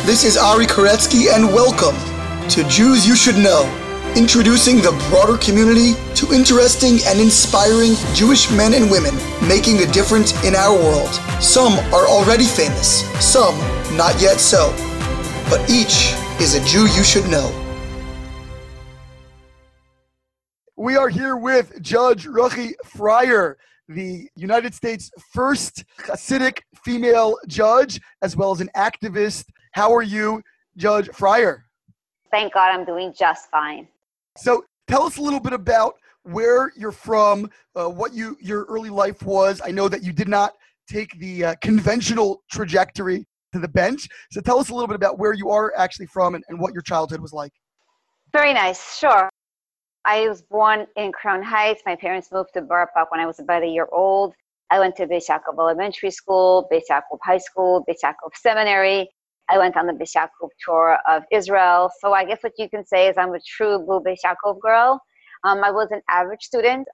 This is Ari Koretsky, and welcome to Jews You Should Know, introducing the broader community to interesting and inspiring Jewish men and women making a difference in our world. Some are already famous, some not yet so, but each is a Jew you should know. We are here with Judge Ruchi Freier, the United States' first Hasidic female judge, as well as an activist. How are you, Judge Freier? Thank God I'm doing just fine. So, tell us a little bit about where you're from, uh, what you your early life was. I know that you did not take the uh, conventional trajectory to the bench. So, tell us a little bit about where you are actually from and, and what your childhood was like. Very nice, sure. I was born in Crown Heights. My parents moved to Borough Park when I was about a year old. I went to Beis Elementary School, Beis High School, Beis Seminary. I went on the Beis Yaakov tour of Israel. So I guess what you can say is I'm a true blue Beis Yaakov girl. Um, I was an average student.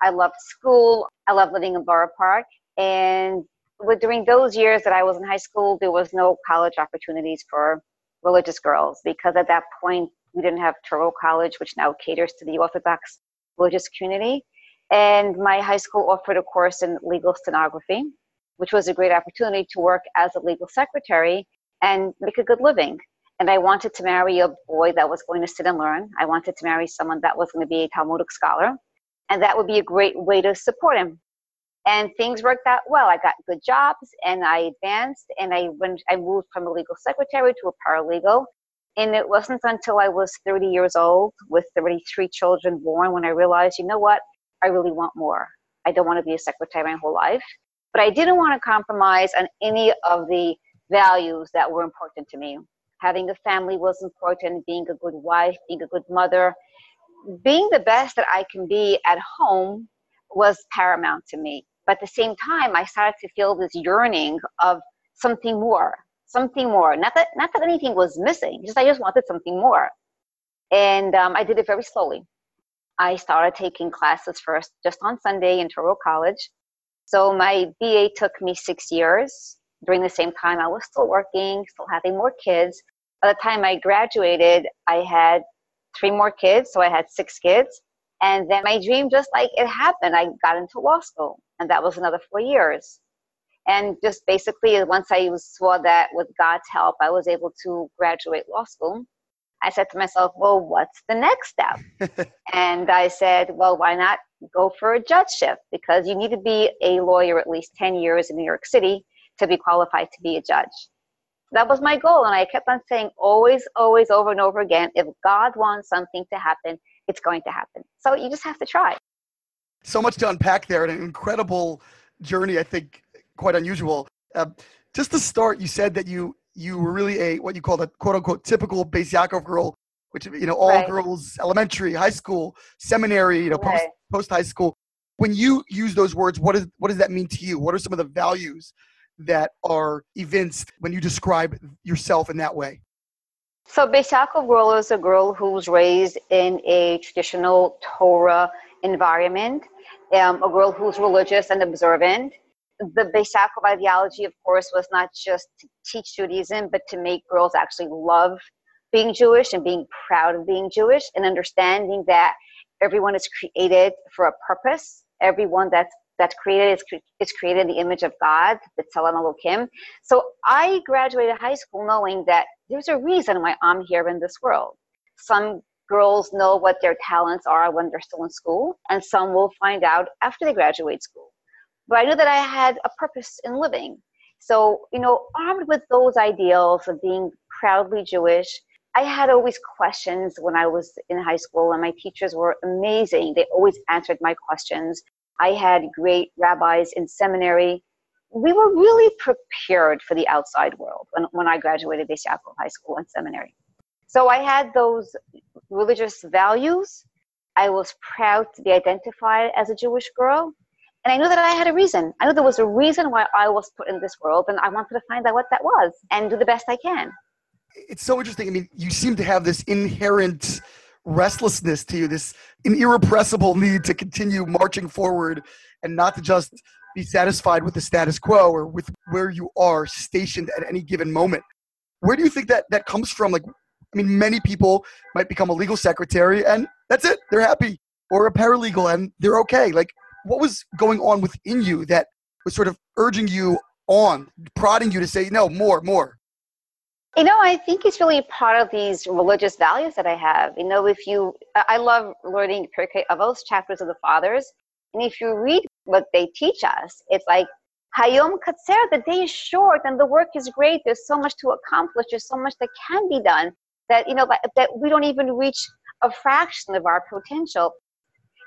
I loved school. I loved living in Borough Park. And with, during those years that I was in high school, there was no college opportunities for religious girls because at that point we didn't have Touro College, which now caters to the Orthodox religious community. And my high school offered a course in legal stenography, which was a great opportunity to work as a legal secretary and make a good living. And I wanted to marry a boy that was going to sit and learn. I wanted to marry someone that was going to be a Talmudic scholar. And that would be a great way to support him. And things worked out well. I got good jobs and I advanced and I went I moved from a legal secretary to a paralegal and it wasn't until I was 30 years old with 33 children born when I realized, you know what, I really want more. I don't want to be a secretary my whole life. But I didn't want to compromise on any of the values that were important to me. Having a family was important, being a good wife, being a good mother, being the best that I can be at home was paramount to me. But at the same time, I started to feel this yearning of something more something more. Not that not that anything was missing, just I just wanted something more. And um, I did it very slowly. I started taking classes first just on Sunday in Touro College. So my BA took me six years. During the same time, I was still working, still having more kids. By the time I graduated, I had three more kids, so I had six kids. And then my dream, just like it happened, I got into law school, and that was another four years. And just basically, once I saw that with God's help, I was able to graduate law school. I said to myself, well, what's the next step? and I said, well, why not go for a judgeship? Because you need to be a lawyer at least 10 years in New York City to be qualified to be a judge. That was my goal. And I kept on saying, always, always, over and over again, if God wants something to happen, it's going to happen. So you just have to try. So much to unpack there, and an incredible journey, I think, quite unusual. Uh, just to start, you said that you you were really a what you call a quote unquote typical Beis Yaakov girl, which you know all right. girls, elementary, high school, seminary, you know right. post post high school. When you use those words, what is what does that mean to you? What are some of the values that are evinced when you describe yourself in that way? So Beis Yaakov girl is a girl who was raised in a traditional Torah environment, um, a girl who's religious and observant the Beis Yaakov ideology, of course, was not just to teach Judaism, but to make girls actually love being Jewish and being proud of being Jewish and understanding that everyone is created for a purpose. Everyone that's that's created is, is created in the image of God, the Tzelem Elokim. So I graduated high school knowing that there's a reason why I'm here in this world. Some girls know what their talents are when they're still in school, and some will find out after they graduate school but I knew that I had a purpose in living. So, you know, armed with those ideals of being proudly Jewish, I had always questions when I was in high school, and my teachers were amazing. They always answered my questions. I had great rabbis in seminary. We were really prepared for the outside world when, when I graduated Beis Yaakov High School and seminary. So I had those religious values. I was proud to be identified as a Jewish girl. And I knew that I had a reason. I knew there was a reason why I was put in this world, and I wanted to find out what that was and do the best I can. It's so interesting. I mean, you seem to have this inherent restlessness to you, this an irrepressible need to continue marching forward and not to just be satisfied with the status quo or with where you are stationed at any given moment. Where do you think that that comes from? Like, I mean, many people might become a legal secretary and that's it, they're happy, or a paralegal and they're okay. Like, what was going on within you that was sort of urging you on, prodding you to say, no, more, more? You know, I think it's really part of these religious values that I have. You know, if you, I love learning Pirkei Avos chapters of the Fathers, and if you read what they teach us, it's like Hayom Katzer, the day is short and the work is great. There's so much to accomplish. There's so much that can be done that, you know, that we don't even reach a fraction of our potential.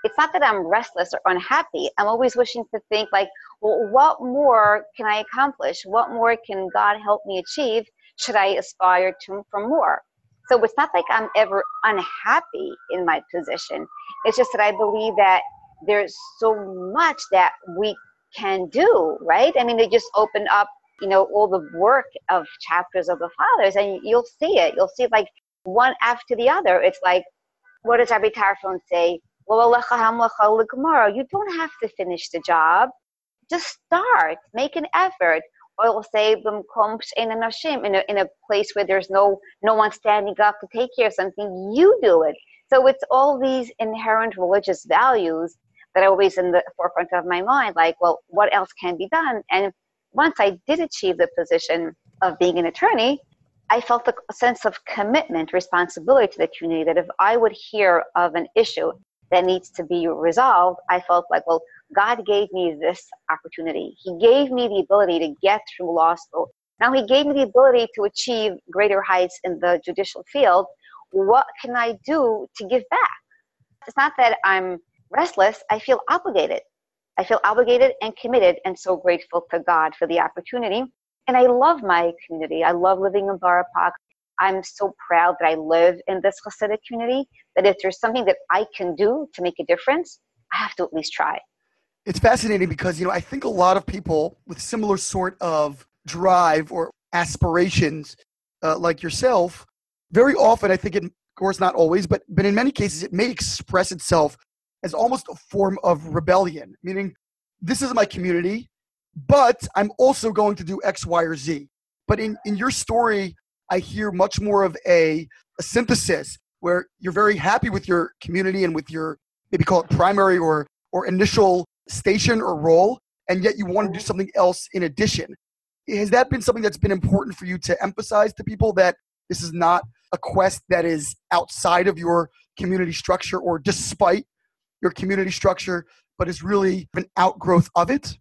It's not that I'm restless or unhappy. I'm always wishing to think like, well, what more can I accomplish? What more can God help me achieve? Should I aspire to for more? So it's not like I'm ever unhappy in my position. It's just that I believe that there's so much that we can do, right? I mean, they just open up, you know, all the work of chapters of the fathers, and you'll see it. You'll see it like one after the other. It's like, what does Rabbi Tarfon say? You don't have to finish the job. Just start. Make an effort. Or it will say in a, in a place where there's no no one standing up to take care of something. You do it. So it's all these inherent religious values that are always in the forefront of my mind like well what else can be done and once i did achieve the position of being an attorney i felt a sense of commitment responsibility to the community that if i would hear of an issue that needs to be resolved i felt like well god gave me this opportunity he gave me the ability to get through law school now he gave me the ability to achieve greater heights in the judicial field what can i do to give back it's not that i'm restless, I feel obligated. I feel obligated and committed and so grateful to God for the opportunity. And I love my community. I love living in Park. I'm so proud that I live in this Hasidic community, that if there's something that I can do to make a difference, I have to at least try. It's fascinating because, you know, I think a lot of people with similar sort of drive or aspirations uh, like yourself, very often, I think, it, of course, not always, but, but in many cases, it may express itself as almost a form of rebellion, meaning this is my community, but I'm also going to do X, Y, or Z. But in, in your story, I hear much more of a, a synthesis where you're very happy with your community and with your maybe call it primary or or initial station or role, and yet you want to do mm-hmm. something else in addition. Has that been something that's been important for you to emphasize to people that this is not a quest that is outside of your community structure or despite your community structure, but is really an outgrowth of it?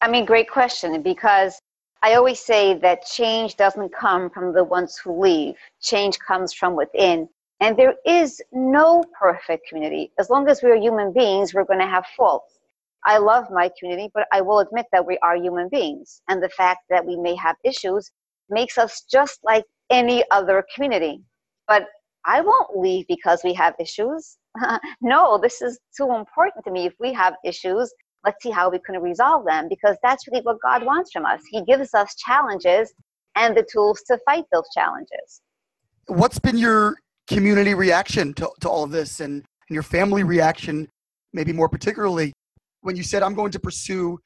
I mean, great question because I always say that change doesn't come from the ones who leave, change comes from within. And there is no perfect community. As long as we're human beings, we're going to have faults. I love my community, but I will admit that we are human beings. And the fact that we may have issues makes us just like any other community. But I won't leave because we have issues. no, this is too important to me. If we have issues, let's see how we can resolve them because that's really what God wants from us. He gives us challenges and the tools to fight those challenges. What's been your community reaction to, to all of this and, and your family reaction, maybe more particularly, when you said, I'm going to pursue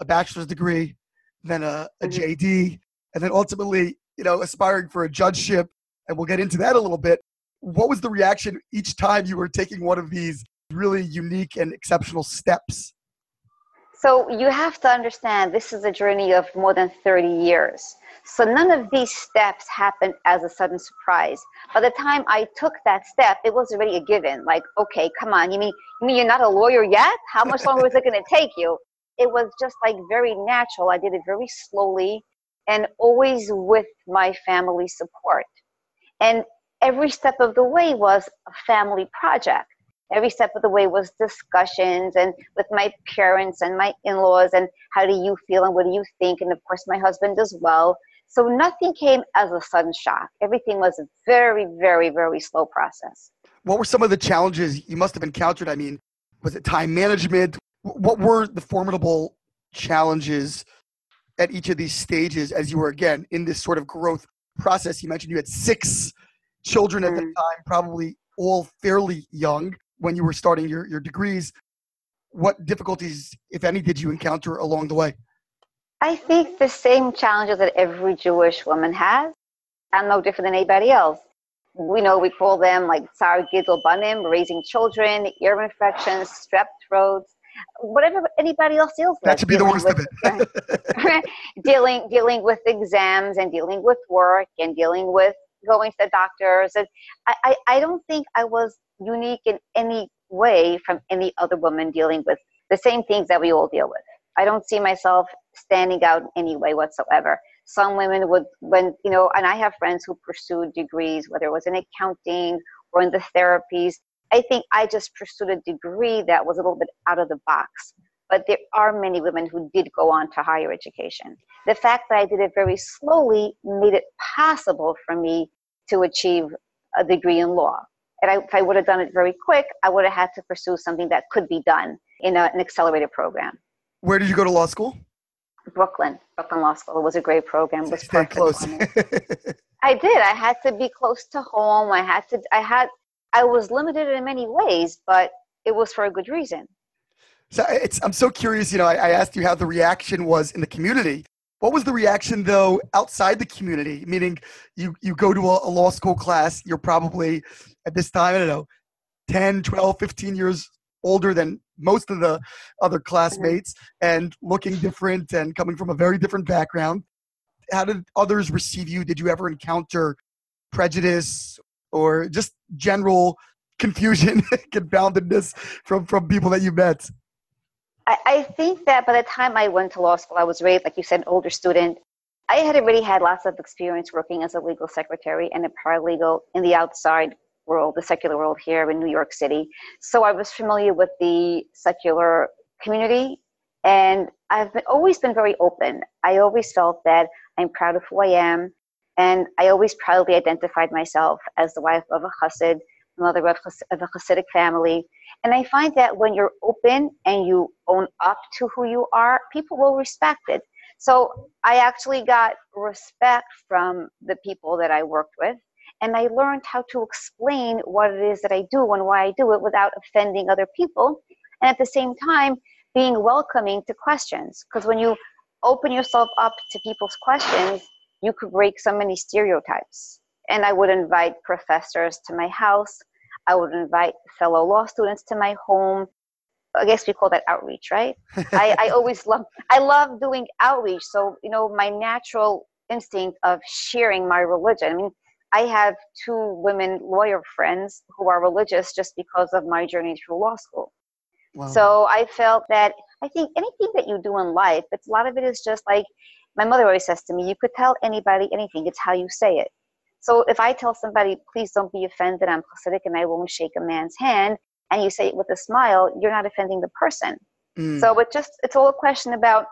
a bachelor's degree, then a, a mm-hmm. JD, and then ultimately, you know, aspiring for a judgeship? And we'll get into that a little bit what was the reaction each time you were taking one of these really unique and exceptional steps? So you have to understand this is a journey of more than 30 years. So none of these steps happened as a sudden surprise. By the time I took that step, it was already a given. Like, okay, come on, you mean you mean you're not a lawyer yet? How much longer is it going to take you? It was just like very natural. I did it very slowly and always with my family support. And every step of the way was a family project. Every step of the way was discussions and with my parents and my in-laws and how do you feel and what do you think and of course my husband as well. So nothing came as a sudden shock. Everything was a very, very, very slow process. What were some of the challenges you must have encountered? I mean, was it time management? What were the formidable challenges at each of these stages as you were again in this sort of growth process? You mentioned you had six children at the mm. time, probably all fairly young when you were starting your, your degrees. What difficulties, if any, did you encounter along the way? I think the same challenges that every Jewish woman has. I'm no different than anybody else. We know we call them like tsar gidul banim, raising children, ear infections, strep throats, whatever anybody else deals with. That should be the worst with, of it. dealing dealing with exams and dealing with work and dealing with going to the doctors. And I, I, I don't think I was unique in any way from any other woman dealing with the same things that we all deal with. I don't see myself standing out in any way whatsoever. Some women would, when, you know, and I have friends who pursued degrees, whether it was in accounting or in the therapies. I think I just pursued a degree that was a little bit out of the box. But there are many women who did go on to higher education. The fact that I did it very slowly made it possible for me to achieve a degree in law. And I, if I would have done it very quick, I would have had to pursue something that could be done in a, an accelerated program. Where did you go to law school? Brooklyn, Brooklyn Law School. It was a great program. It was Stay close. I did. I had to be close to home. I had to. I had. I was limited in many ways, but it was for a good reason. So it's. I'm so curious. You know, I, I asked you how the reaction was in the community. What was the reaction though outside the community? Meaning, you you go to a, a law school class. You're probably at this time. I don't know, 10, 12, 15 years older than most of the other classmates and looking different and coming from a very different background. How did others receive you? Did you ever encounter prejudice or just general confusion, confoundedness from, from people that you met? I, I think that by the time I went to law school, I was raised, like you said, an older student. I had already had lots of experience working as a legal secretary and a paralegal in the outside world, the secular world here in New York City. So I was familiar with the secular community and I've been, always been very open. I always felt that I'm proud of who I am and I always proudly identified myself as the wife of a chassid, mother of, of uh, a chassidic family. And I find that when you're open and you own up to who you are, people will respect it. So I actually got respect from the people that I worked with and I learned how to explain what it is that I do and why I do it without offending other people. And at the same time, being welcoming to questions. Because when you open yourself up to people's questions, you could break so many stereotypes. And I would invite professors to my house. I would invite fellow law students to my home. I guess we call that outreach, right? I, I always love I love doing outreach. So, you know, my natural instinct of sharing my religion. I mean, I have two women lawyer friends who are religious just because of my journey through law school. Wow. So I felt that I think anything that you do in life, it's a lot of it is just like my mother always says to me, you could tell anybody anything, it's how you say it. So if I tell somebody, please don't be offended, I'm Hasidic and I won't shake a man's hand, and you say it with a smile, you're not offending the person. Mm. So it just it's all a question about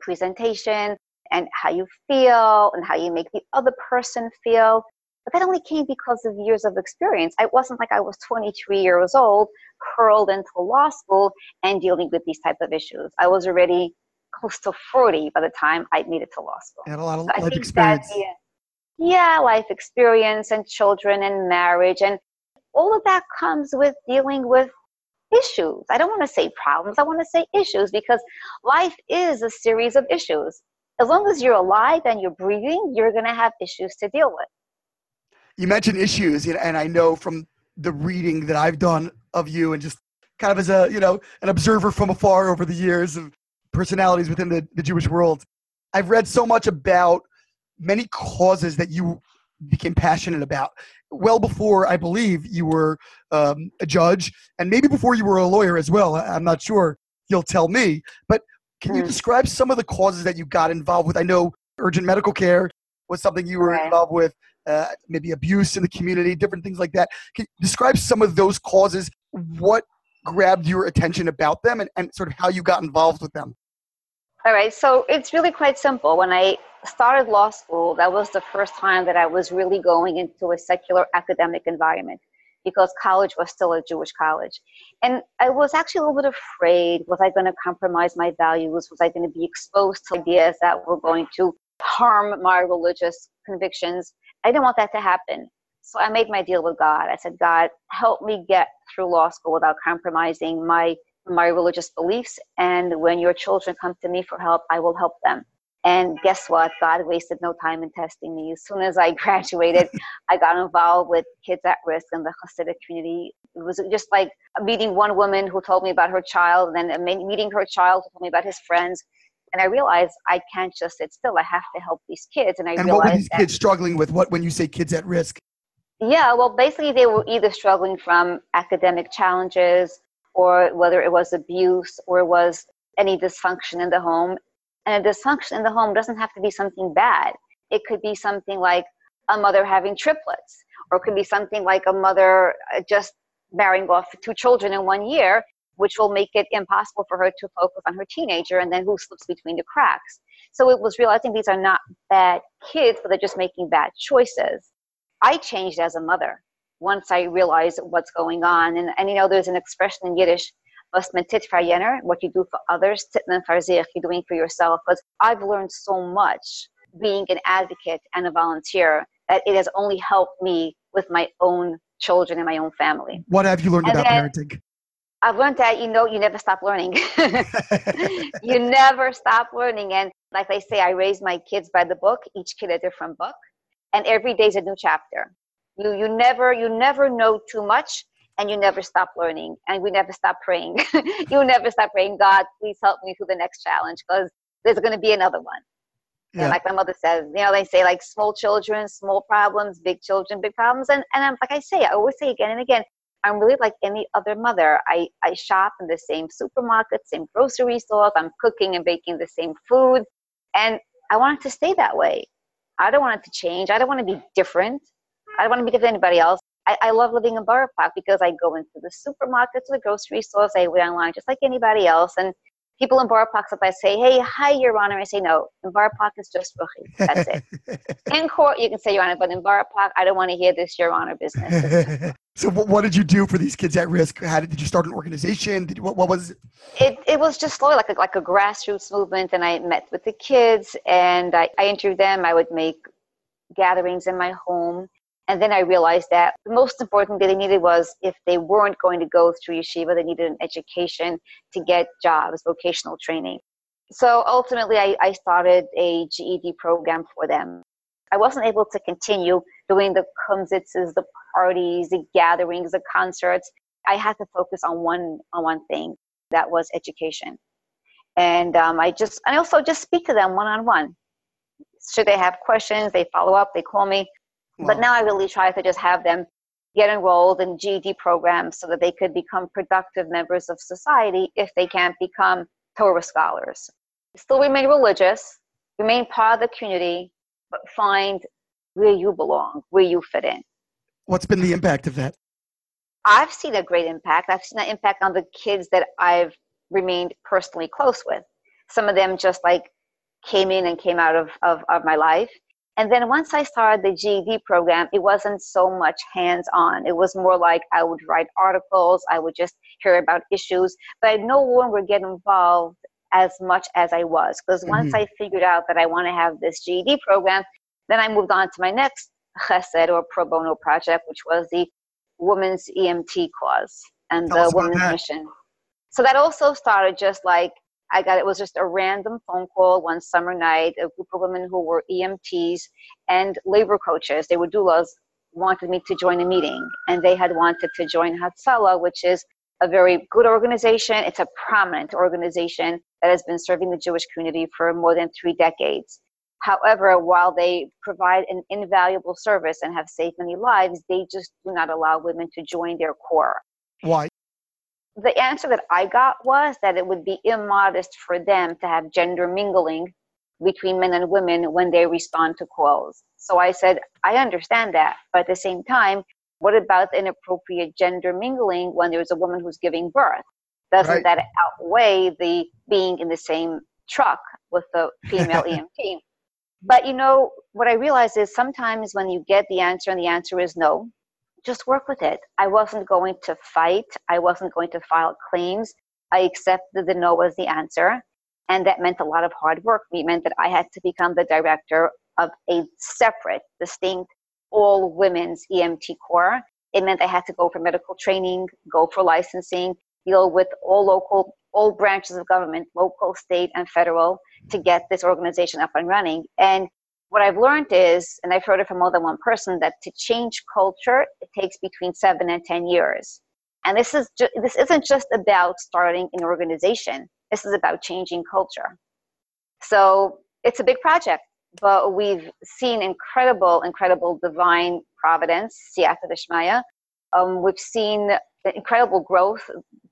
presentation and how you feel and how you make the other person feel. But that only came because of years of experience. It wasn't like I was 23 years old, hurled into law school and dealing with these type of issues. I was already close to 40 by the time I made it to law school. And a lot of so life experience. That, yeah, life experience and children and marriage and all of that comes with dealing with issues. I don't want to say problems, I want to say issues because life is a series of issues. As long as you're alive and you're breathing, you're going to have issues to deal with you mentioned issues, and I know from the reading that I've done of you, and just kind of as a you know an observer from afar over the years of personalities within the, the Jewish world, I've read so much about many causes that you became passionate about. Well before I believe you were um, a judge, and maybe before you were a lawyer as well. I'm not sure. You'll tell me. But can you hmm. describe some of the causes that you got involved with? I know urgent medical care was something you were right. involved with uh, maybe abuse in the community, different things like that. Can you describe some of those causes? What grabbed your attention about them and, and sort of how you got involved with them? All right, so it's really quite simple. When I started law school, that was the first time that I was really going into a secular academic environment because college was still a Jewish college. And I was actually a little bit afraid was I going to compromise my values? Was I going to be exposed to ideas that were going to harm my religious convictions? I didn't want that to happen. So I made my deal with God. I said, God, help me get through law school without compromising my my religious beliefs. And when your children come to me for help, I will help them. And guess what? God wasted no time in testing me. As soon as I graduated, I got involved with kids at risk in the Hasidic community. It was just like meeting one woman who told me about her child, and then meeting her child who told me about his friends. And I realized I can't just sit still. I have to help these kids. And I and realized what were these kids struggling with? What when you say kids at risk? Yeah, well, basically, they were either struggling from academic challenges, or whether it was abuse, or it was any dysfunction in the home. And a dysfunction in the home doesn't have to be something bad. It could be something like a mother having triplets, or it could be something like a mother uh, just marrying off two children in one year, which will make it impossible for her to focus on her teenager, and then who slips between the cracks. So it was realizing these are not bad kids, but they're just making bad choices. I changed as a mother once I realize what's going on. And, and you know, there's an expression in Yiddish, was man tit jener, what you do for others, you're doing for yourself. Because I've learned so much being an advocate and a volunteer that it has only helped me with my own children and my own family. What have you learned And about parenting? I've learned that you know you never stop learning. you never stop learning. And like I say, I raise my kids by the book, each kid a different book, and every day's a new chapter. You you never you never know too much and you never stop learning and we never stop praying. you never stop praying, God, please help me through the next challenge because there's gonna be another one. Yeah. Like my mother says, you know, they say like small children, small problems, big children, big problems. And, and I'm, like I say, I always say again and again, I'm really like any other mother. I, I shop in the same supermarket, same grocery stores. I'm cooking and baking the same food. And I want it to stay that way. I don't want it to change. I don't want to be different. I don't want to be different than anybody else. I, I love living in Borough Park because I go into the supermarkets, the grocery stores, I wait online just like anybody else. And people in Borough Park sometimes say, hey, hi, Your Honor. I say, no, in Borough Park it's just Ruchi. That's it. in court, you can say Your Honor, but in Borough Park, I don't want to hear this Your Honor business. so what, what did you do for these kids at risk? How did, did you start an organization? Did, what, what was it, it was just slowly like a, like a grassroots movement, and I met with the kids and I, I interviewed them. I would make gatherings in my home. And then I realized that the most important thing they needed was if they weren't going to go through yeshiva, they needed an education to get jobs, vocational training. So ultimately, I, I started a GED program for them. I wasn't able to continue doing the kumsitzes, the parties, the gatherings, the concerts. I had to focus on one on one thing. That was education. And um, I just, I also just speak to them one on one. Should they have questions, they follow up, they call me. But now I really try to just have them get enrolled in GED programs so that they could become productive members of society if they can't become Torah scholars. Still remain religious, remain part of the community, but find where you belong, where you fit in. what's been the impact of that? I've seen a great impact. I've seen an impact on the kids that I've remained personally close with. Some of them just like came in and came out of, of, of my life. And then once I started the GED program, it wasn't so much hands on. It was more like I would write articles, I would just hear about issues, but I no longer get involved as much as I was. Because once I figured out that I want to have this GED program, then I moved on to my next chesed or pro bono project, which was the Women's EMT cause and Tell the Women's. Mission. So that also started just like I got it was just a random phone call one summer night. A group of women who were EMTs and labor coaches, they were doulas, wanted me to join a meeting, and they had wanted to join Hatzalah, which is a very good organization. It's a prominent organization that has been serving the Jewish community for more than three decades. However, while they provide an invaluable service and have saved many lives, they just do not allow women to join their corps Why? The answer that I got was that it would be immodest for them to have gender mingling between men and women when they respond to calls. So I said, I understand that, but at the same time, what about the inappropriate gender mingling when there's a woman who's giving birth? Doesn't Right. that outweigh the being in the same truck with the female EMT? But you know, what I realize is sometimes when you get the answer and the answer is no, just work with it. I wasn't going to fight. I wasn't going to file claims. I accepted the no as the answer. And that meant a lot of hard work. It meant that I had to become the director of a separate, distinct, all women's EMT corps. It meant I had to go for medical training, go for licensing, deal with all local all branches of government, local, state, and federal, to get this organization up and running. And what I've learned is, and I've heard it from more than one person, that to change culture, it takes between seven and 10 years. And this, is ju- this isn't just about starting an organization, this is about changing culture. So it's a big project, but we've seen incredible, incredible divine providence, siyata dishmaya. Um, we've seen incredible growth.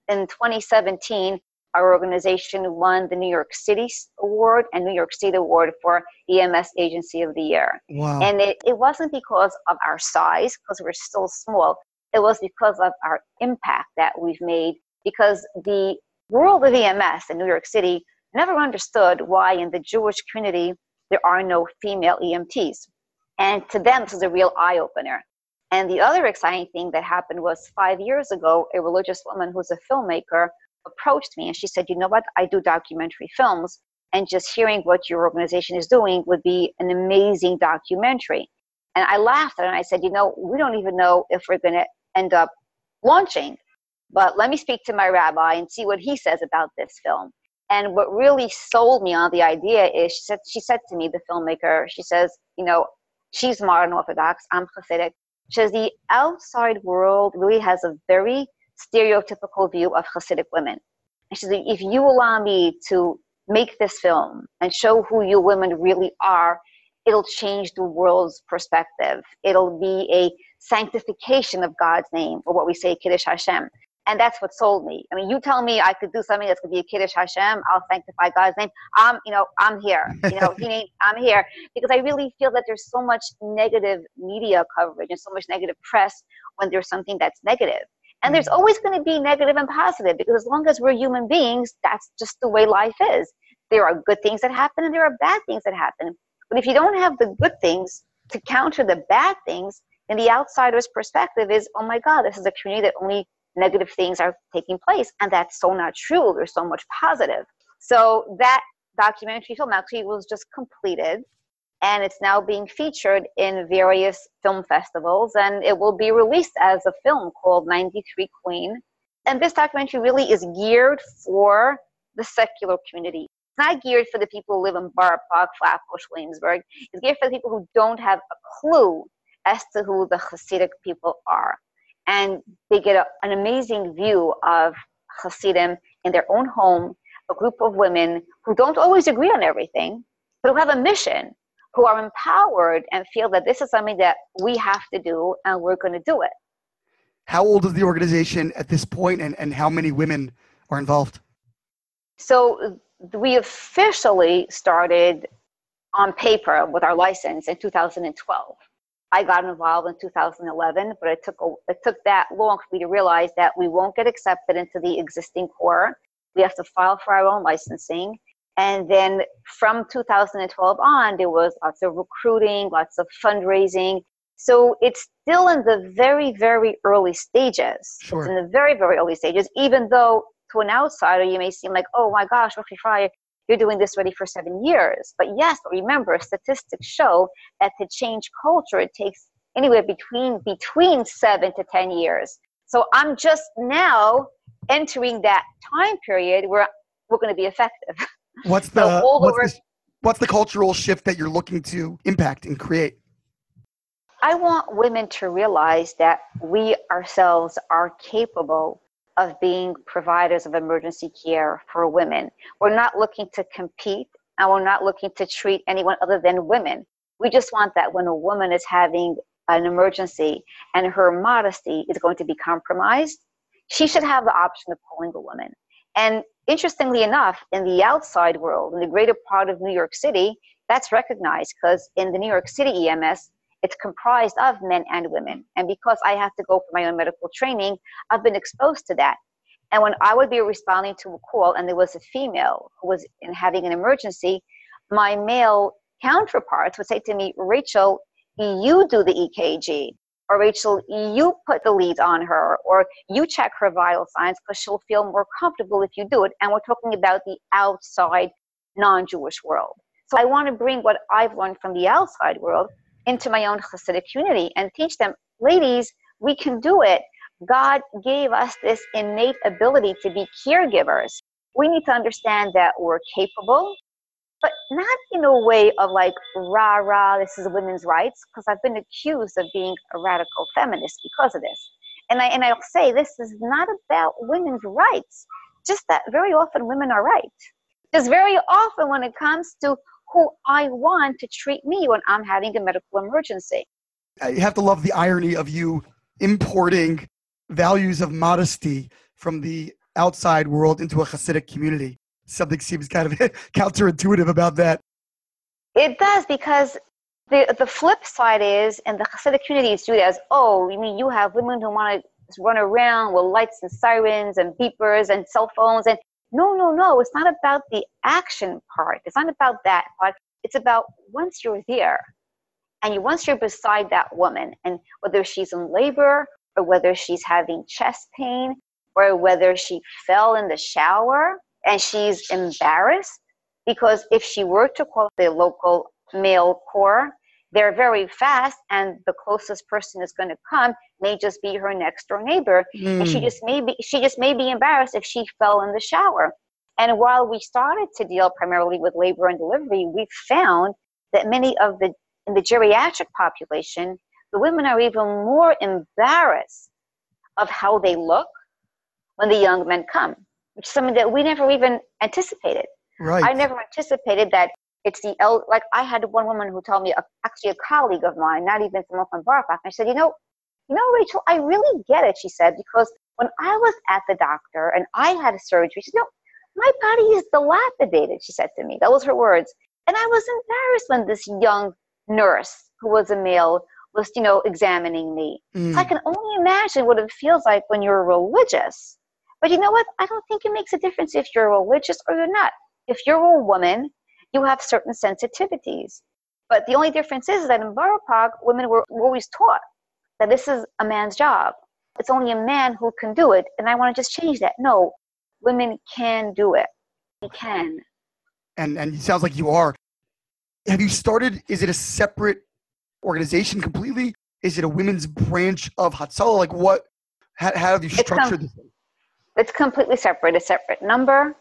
In 2017, our organization won the New York City Award and New York State Award for EMS Agency of the Year. Wow. And it, it wasn't because of our size, because we're still small. It was because of our impact that we've made, because the world of EMS in New York City never understood why in the Jewish community there are no female EMTs. And to them, this is a real eye opener. And the other exciting thing that happened was five years ago, a religious woman who's a filmmaker approached me and she said, You know what? I do documentary films, and just hearing what your organization is doing would be an amazing documentary. And I laughed and I said, You know, we don't even know if we're going to end up launching, but let me speak to my rabbi and see what he says about this film. And what really sold me on the idea is she said, she said to me, the filmmaker, she says, You know, she's modern Orthodox, I'm Hasidic. She says, The outside world really has a very stereotypical view of Hasidic women. And she said, if you allow me to make this film and show who you women really are, it'll change the world's perspective. It'll be a sanctification of God's name, or what we say, Kiddush Hashem. And that's what sold me. I mean, you tell me I could do something that's going to be a Kiddush Hashem, I'll sanctify God's name. I'm, you know, I'm here. You know, I'm here because I really feel that there's so much negative media coverage and so much negative press when there's something that's negative. And there's always going to be negative and positive because as long as we're human beings, that's just the way life is. There are good things that happen and there are bad things that happen. But if you don't have the good things to counter the bad things, then the outsider's perspective is, oh my God, this is a community that only negative things are taking place. And that's so not true. There's so much positive. So that documentary film actually was just completed and it's now being featured in various film festivals and it will be released as a film called 93 queen and this documentary really is geared for the secular community it's not geared for the people who live in Borough Park, Flatbush, Williamsburg. It's geared for the people who don't have a clue as to who the Hasidic people are. And they get a, an amazing view of Hasidim in their own home, a group of women who don't always agree on everything, but who have a mission who are empowered and feel that this is something that we have to do and we're going to do it. How old is the organization at this point and, and how many women are involved? So we officially started on paper with our license in 2012. I got involved in 2011, but it took a, it took that long for me to realize that we won't get accepted into the existing corps. We have to file for our own licensing, and then from 2012 on, there was lots of recruiting, lots of fundraising. So it's still in the very, very early stages. Sure. It's in the very, very early stages, even though to an outsider, you may seem like, oh my gosh, Ruchi Freier, you're doing this already for seven years. But yes, remember, statistics show that to change culture, it takes anywhere between between seven to ten years. So I'm just now entering that time period where we're going to be effective. What's the, so what's, the what's the cultural shift that you're looking to impact and create? I want women to realize that we ourselves are capable of being providers of emergency care for women. We're not looking to compete and we're not looking to treat anyone other than women. We just want that when a woman is having an emergency and her modesty is going to be compromised, she should have the option of calling a woman. And interestingly enough, in the outside world, in the greater part of New York City, that's recognized because in the New York City EMS, it's comprised of men and women. And because I have to go for my own medical training, I've been exposed to that. And when I would be responding to a call and there was a female who was in having an emergency, my male counterparts would say to me, Rachel, you do the EKG or Rachel, you put the leads on her, or you check her vital signs because she'll feel more comfortable if you do it. And we're talking about the outside non Jewish world. So I want to bring what I've learned from the outside world into my own Hasidic community and teach them, ladies, we can do it. God gave us this innate ability to be caregivers. we need to understand that we're capable, but not in a way of like, rah, rah, this is women's rights, because I've been accused of being a radical feminist because of this. And, I, and I'll say this is not about women's rights, just that very often women are right. Because very often when it comes to who I want to treat me when I'm having a medical emergency. you have to love the irony of you importing values of modesty from the outside world into a Hasidic community. Something seems kind of counterintuitive about that. It does because the the flip side is, and the Hasidic community is viewed as, oh, you mean you have women who want to run around with lights and sirens and beepers and cell phones and no, no, no. It's not about the action part. It's not about that part. It's about once you're there and you once you're beside that woman and whether she's in labor or whether she's having chest pain or whether she fell in the shower and she's embarrassed because if she were to call the local male corps they're very fast and the closest person is going to come may just be her next door neighbor mm. and she hmm. just may be she just may be embarrassed if she fell in the shower and while we started to deal primarily with labor and delivery we found that many of the in the geriatric population the women are even more embarrassed of how they look when the young men come which is something that we never even anticipated right i never anticipated that it's the el- like I had one woman who told me, actually a colleague of mine, not even from Oakland Borough Park. I said, you know, you know, Rachel, I really get it. She said because when I was at the doctor and I had a surgery, she said, no, my body is dilapidated. She said to me, that was her words, and I was embarrassed when this young nurse who was a male was, you know, examining me. Mm. So I can only imagine what it feels like when you're religious. But you know what? I don't think it makes a difference if you're religious or you're not. If you're a woman you have certain sensitivities. But the only difference is that in Park, women were always taught that this is a man's job. It's only a man who can do it. And I want to just change that. No, women can do it. We can. And and it sounds like you are. Have you started? Is it a separate organization completely? Is it a women's branch of Hatzalah? Like what? How, how have you um, structured com- this? It's completely separate. A separate number,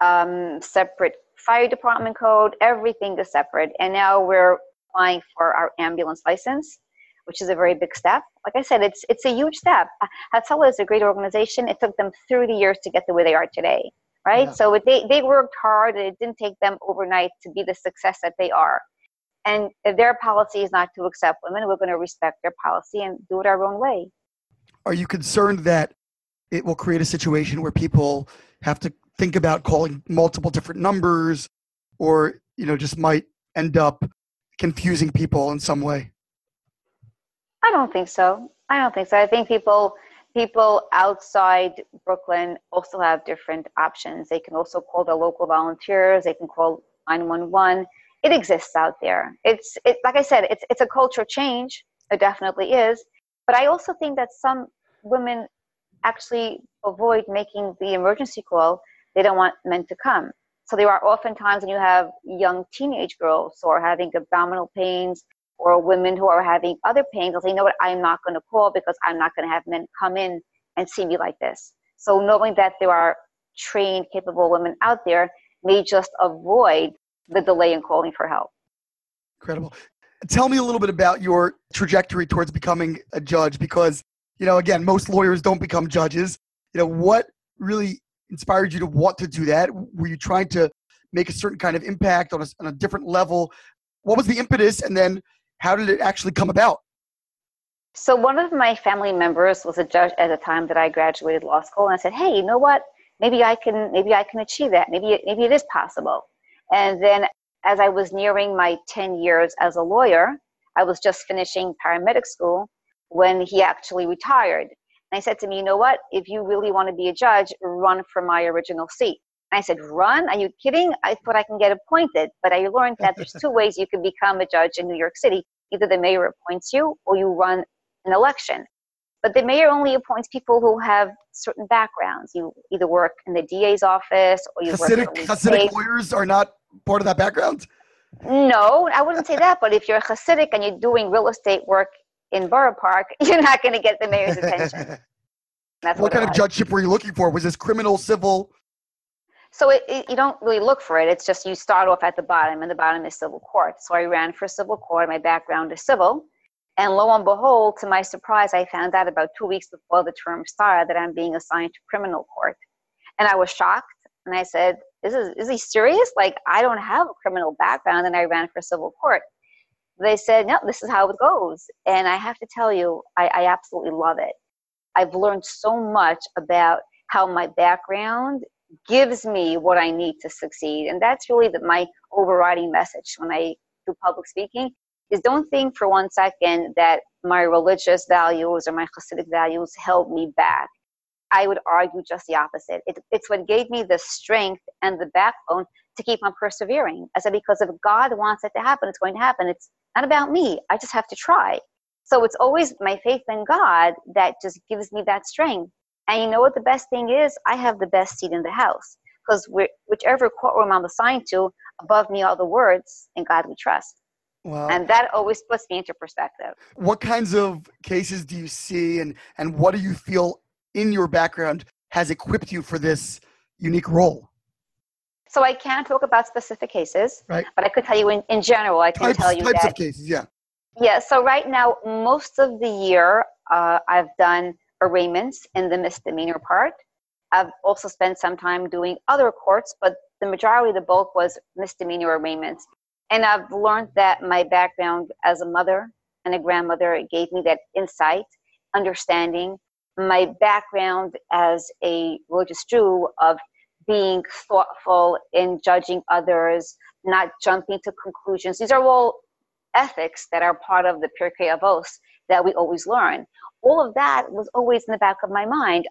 um, separate fire department code, everything is separate. And now we're applying for our ambulance license, which is a very big step. Like I said, it's it's a huge step. Hatzalah is a great organization. It took them 30 years to get to where they are today, right? Yeah. So they, they worked hard. And it didn't take them overnight to be the success that they are. And if their policy is not to accept women, we're going to respect their policy and do it our own way. Are you concerned that it will create a situation where people have to think about calling multiple different numbers or you know just might end up confusing people in some way. I don't think so. I don't think so. I think people people outside brooklyn also have different options. They can also call the local volunteers. They can call 911 it exists out there. It's it, like i said it's, it's a culture change. It definitely is. But i also think that some women actually avoid making the emergency call they don't want men to come. So there are often times when you have young teenage girls who are having abdominal pains or women who are having other pains. They'll say, you know what, I'm not going to call because I'm not going to have men come in and see me like this. So knowing that there are trained, capable women out there may just avoid the delay in calling for help. Incredible. Tell me a little bit about your trajectory towards becoming a judge because, you know, again, most lawyers don't become judges. You know, what really inspired you to want to do that? Were you trying to make a certain kind of impact on a, on a different level? What was the impetus, and then how did it actually come about? So one of my family members was a judge at the time that I graduated law school, and I said, "Hey, you know what? Maybe I can. Maybe I can achieve that. Maybe maybe it is possible." And then, as I was nearing my ten years as a lawyer, I was just finishing paramedic school when he actually retired. And I said to me, you know what? If you really want to be a judge, run for my original seat. And I said, run? Are you kidding? I thought I can get appointed. But I learned that there's two ways you can become a judge in New York City. Either the mayor appoints you or you run an election. But the mayor only appoints people who have certain backgrounds. You either work in the DA's office or you Hasidic, work Hasidic lawyers are not part of that background? No, I wouldn't say that. But if you're a Hasidic and you're doing real estate work in Borough Park, you're not going to get the mayor's attention. That's what, what kind of judgeship were you looking for? Was this criminal, civil? So it, it, you don't really look for it. It's just you start off at the bottom, and the bottom is civil court. So I ran for civil court. My background is civil. And lo and behold, to my surprise, I found out about two weeks before the term started that I'm being assigned to criminal court. And I was shocked. And I said, is, this, is he serious? Like, I don't have a criminal background. And I ran for civil court. They said, no, this is how it goes. And I have to tell you, I, I absolutely love it. I've learned so much about how my background gives me what I need to succeed. And that's really the, my overriding message when I do public speaking is don't think for one second that my religious values or my Hasidic values held me back. I would argue just the opposite. It, it's what gave me the strength and the backbone to keep on persevering. I said, because if God wants it to happen, it's going to happen. It's not about me. I just have to try. So it's always my faith in God that just gives me that strength. And you know what the best thing is? I have the best seat in the house because whichever courtroom I'm assigned to, above me are the words, "In God we trust." Wow. And that always puts me into perspective. What kinds of cases do you see, and and what do you feel in your background has equipped you for this unique role? So I can't talk about specific cases, right. but I could tell you in, in general. I can types, tell you types that, of cases, yeah. Yeah. So right now, most of the year, uh, I've done arraignments in the misdemeanor part. I've also spent some time doing other courts, but the majority, of the bulk was misdemeanor arraignments. And I've learned that my background as a mother and a grandmother gave me that insight, understanding. My background as a religious Jew of being thoughtful in judging others, not jumping to conclusions. These are all ethics that are part of the Pirkei Avos that we always learn all of that was always in the back of my mind.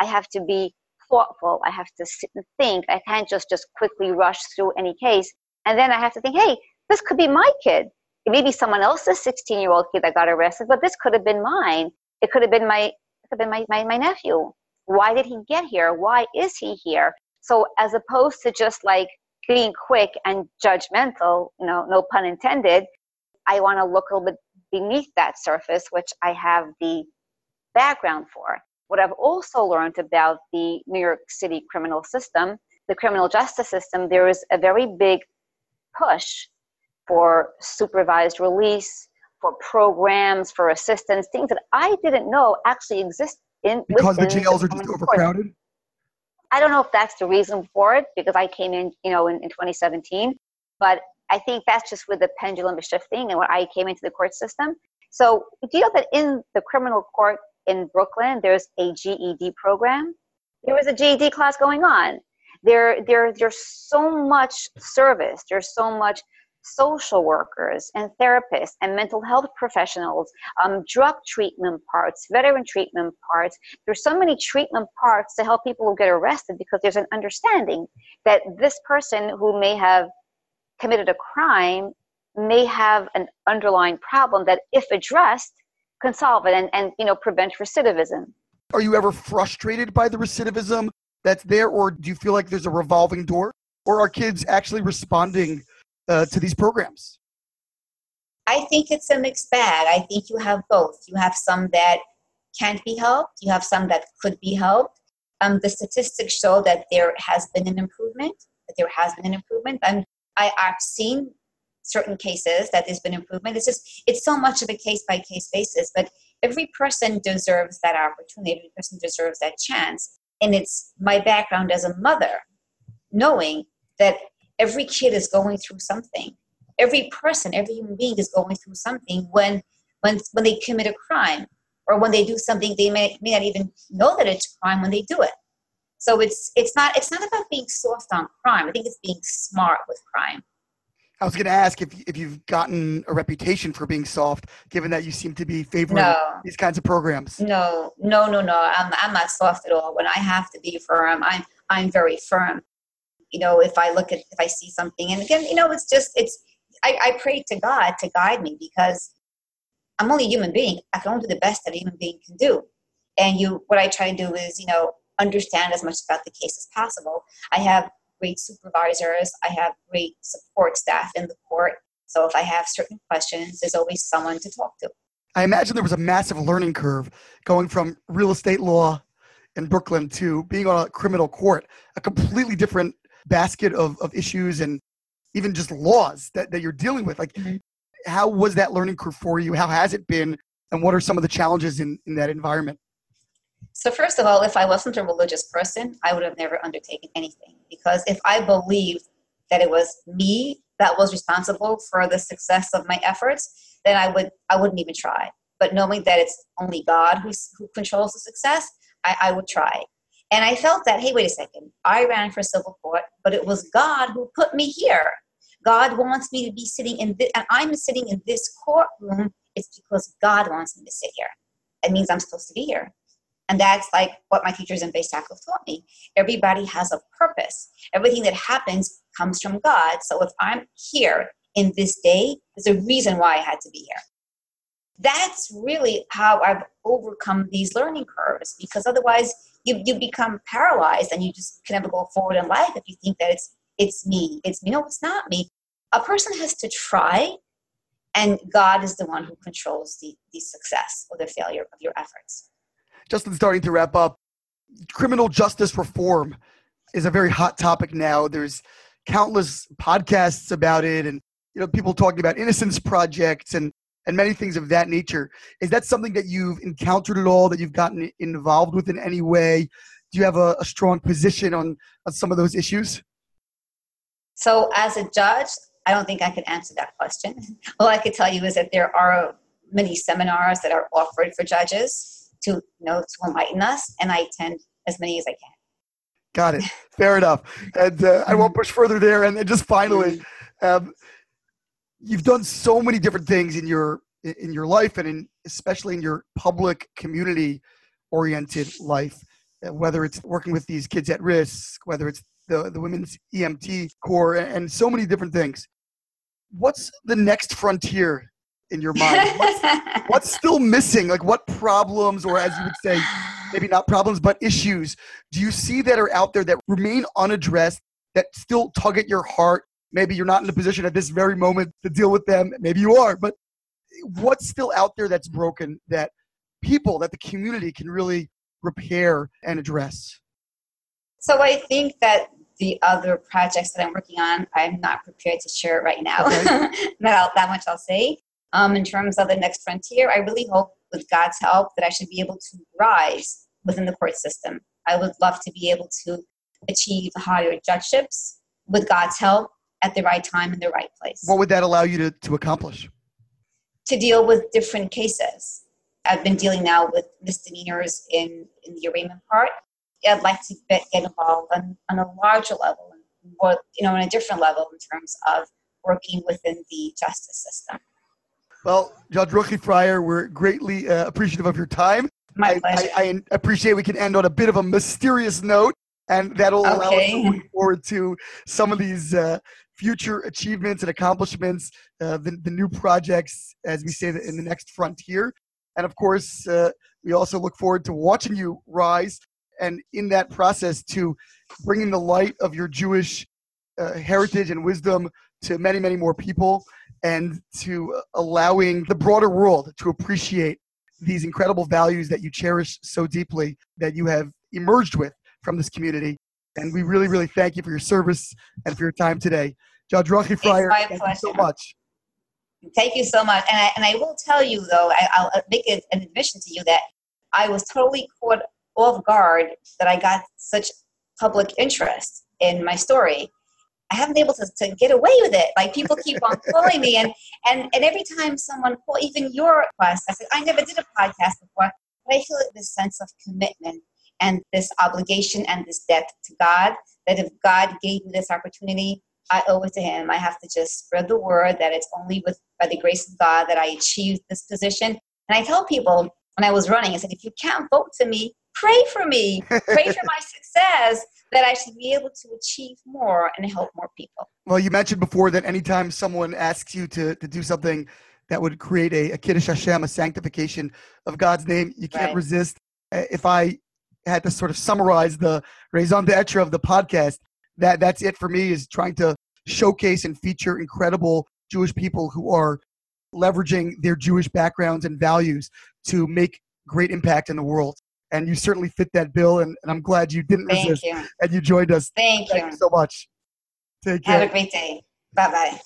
I have to be thoughtful. I have to sit and think. I can't just just quickly rush through any case. And then I have to think, hey, this could be my kid. It may be someone else's 16 year old kid that got arrested, but this could have been mine. It could have been my it could have been my, my, my nephew. Why did he get here? Why is he here? So as opposed to just like being quick and judgmental, you know, no pun intended, I want to look a little bit beneath that surface, which I have the background for. What I've also learned about the New York City criminal system, the criminal justice system, there is a very big push for supervised release, for programs, for assistance, things that I didn't know actually exist in because the jails are just overcrowded. I don't know if that's the reason for it because I came in, you know, in, in 2017, but I think that's just where the pendulum is shifting and when I came into the court system. So do you know that in the criminal court in Brooklyn, there's a GED program? There was a GED class going on. There, there, there's so much service. There's so much social workers and therapists and mental health professionals, um, drug treatment parts, veteran treatment parts. There's so many treatment parts to help people who get arrested because there's an understanding that this person who may have committed a crime may have an underlying problem that if addressed can solve it and, and you know prevent recidivism are you ever frustrated by the recidivism that's there or do you feel like there's a revolving door or are kids actually responding uh, to these programs i think it's a mixed bag i think you have both you have some that can't be helped you have some that could be helped um, the statistics show that there has been an improvement that there has been an improvement i'm I, I've seen certain cases that there's been improvement. It's just it's so much of a case by case basis, but every person deserves that opportunity. Every person deserves that chance. And it's my background as a mother, knowing that every kid is going through something. Every person, every human being is going through something when when when they commit a crime or when they do something they may, may not even know that it's a crime when they do it. So it's it's not it's not about being soft on crime. I think it's being smart with crime. I was going to ask if if you've gotten a reputation for being soft, given that you seem to be favoring no. these kinds of programs. No, no, no, no. I'm I'm not soft at all. When I have to be firm, I'm I'm very firm. You know, if I look at if I see something, and again, you know, it's just it's I, I pray to God to guide me because I'm only a human being. I can only do the best that a human being can do. And you, what I try to do is, you know, understand as much about the case as possible. I have great supervisors, I have great support staff in the court. So if I have certain questions, there's always someone to talk to. I imagine there was a massive learning curve going from real estate law in Brooklyn to being on a criminal court, a completely different basket of, of issues and even just laws that, that you're dealing with. Like, mm-hmm. how was that learning curve for you? How has it been? And what are some of the challenges in, in that environment? So, first of all, if I wasn't a religious person, I would have never undertaken anything. Because if I believed that it was me that was responsible for the success of my efforts, then I would I wouldn't even try. But knowing that it's only God who, who controls the success, I, I would try. And I felt that, hey, wait a second, I ran for civil court, but it was God who put me here. God wants me to be sitting in this, and I'm sitting in this courtroom. It's because God wants me to sit here. It means I'm supposed to be here. And that's like what my teachers in Beis Yaakov taught me. Everybody has a purpose. Everything that happens comes from God. So if I'm here in this day, there's a reason why I had to be here. That's really how I've overcome these learning curves because otherwise you, you become paralyzed and you just can never go forward in life if you think that it's it's me, it's me. No, it's not me. A person has to try and God is the one who controls the, the success or the failure of your efforts. Justin, starting to wrap up, criminal justice reform is a very hot topic now. There's countless podcasts about it, and you know people talking about innocence projects and and many things of that nature. Is that something that you've encountered at all? That you've gotten involved with in any way? Do you have a, a strong position on on some of those issues? So, as a judge, I don't think I can answer that question. All I could tell you is that there are many seminars that are offered for judges to you know to enlighten us, and I attend as many as I can. Got it. Fair enough. And uh, I won't push further there. And then just finally, um, you've done so many different things in your in your life, and in especially in your public community oriented life. Uh, whether it's working with these kids at risk, whether it's the, the women's EMT corps, and so many different things. What's the next frontier in your mind? What's, what's still missing? Like what problems, or as you would say, maybe not problems, but issues, do you see that are out there that remain unaddressed, that still tug at your heart? Maybe you're not in a position at this very moment to deal with them. Maybe you are, but what's still out there that's broken that people, that the community can really repair and address? So I think that the other projects that I'm working on, I'm not prepared to share right now. Okay. not that much I'll say um, in terms of the next frontier, I really hope with God's help that I should be able to rise within the court system. I would love to be able to achieve higher judgeships with God's help at the right time in the right place. What would that allow you to, to accomplish? To deal with different cases. I've been dealing now with misdemeanors in, in the arraignment part. I'd like to get, get involved on, on a larger level, more, you know, on a different level in terms of working within the justice system. Well, Judge Ruchi Freier, we're greatly uh, appreciative of your time. My pleasure. I, I, appreciate we can end on a bit of a mysterious note, and that'll okay. allow us to look forward to some of these uh, future achievements and accomplishments, uh, the, the, new projects, as we say, in the next frontier. And of course, uh, we also look forward to watching you rise, and in that process, to bringing the light of your Jewish uh, heritage and wisdom to many, many more people and to allowing the broader world to appreciate these incredible values that you cherish so deeply that you have emerged with from this community. And we really, really thank you for your service and for your time today. Judge Ruchi Freier, thank pleasure. you so much. Thank you so much. And I, and I will tell you, though, I, will make an admission to you that I was totally caught off guard that I got such public interest in my story. I haven't been able to, to get away with it. Like people keep on calling me, and and and every time someone call, even your request, I said I never did a podcast before, but I feel this sense of commitment and this obligation and this debt to God. That if God gave me this opportunity, I owe it to Him. I have to just spread the word that it's only with by the grace of God that I achieved this position. And I tell people when I was running, I said, if you can't vote for me, pray for me, pray for my success, that I should be able to achieve more and help more people. Well, you mentioned before that anytime someone asks you to, to do something that would create a, a Kiddush Hashem, a sanctification of God's name, you can't right. resist. Uh, if I had to sort of summarize the raison d'etre of the podcast, that that's it for me is trying to showcase and feature incredible Jewish people who are leveraging their Jewish backgrounds and values to make great impact in the world and you certainly fit that bill. And, and I'm glad you didn't Thank resist you. and you joined us. Thank, Thank you. you so much. Take care. Have a great day. Bye bye.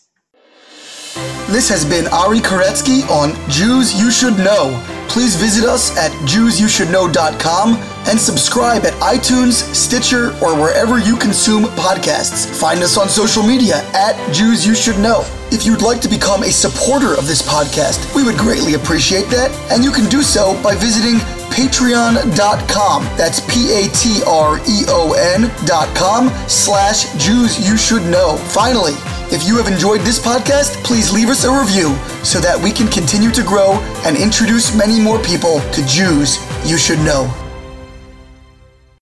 This has been Ari Koretsky on Jews You Should Know. Please visit us at JewsYouShouldKnow.com and subscribe at iTunes, Stitcher, or wherever you consume podcasts. Find us on social media at Jews You Should Know. If you'd like to become a supporter of this podcast, we would greatly appreciate that, and you can do so by visiting patreon.com. That's P-A-T-R-E-O-N dot com slash Jews You Should Know. Finally, if you have enjoyed this podcast, please leave us a review so that we can continue to grow and introduce many more people to Jews you should know.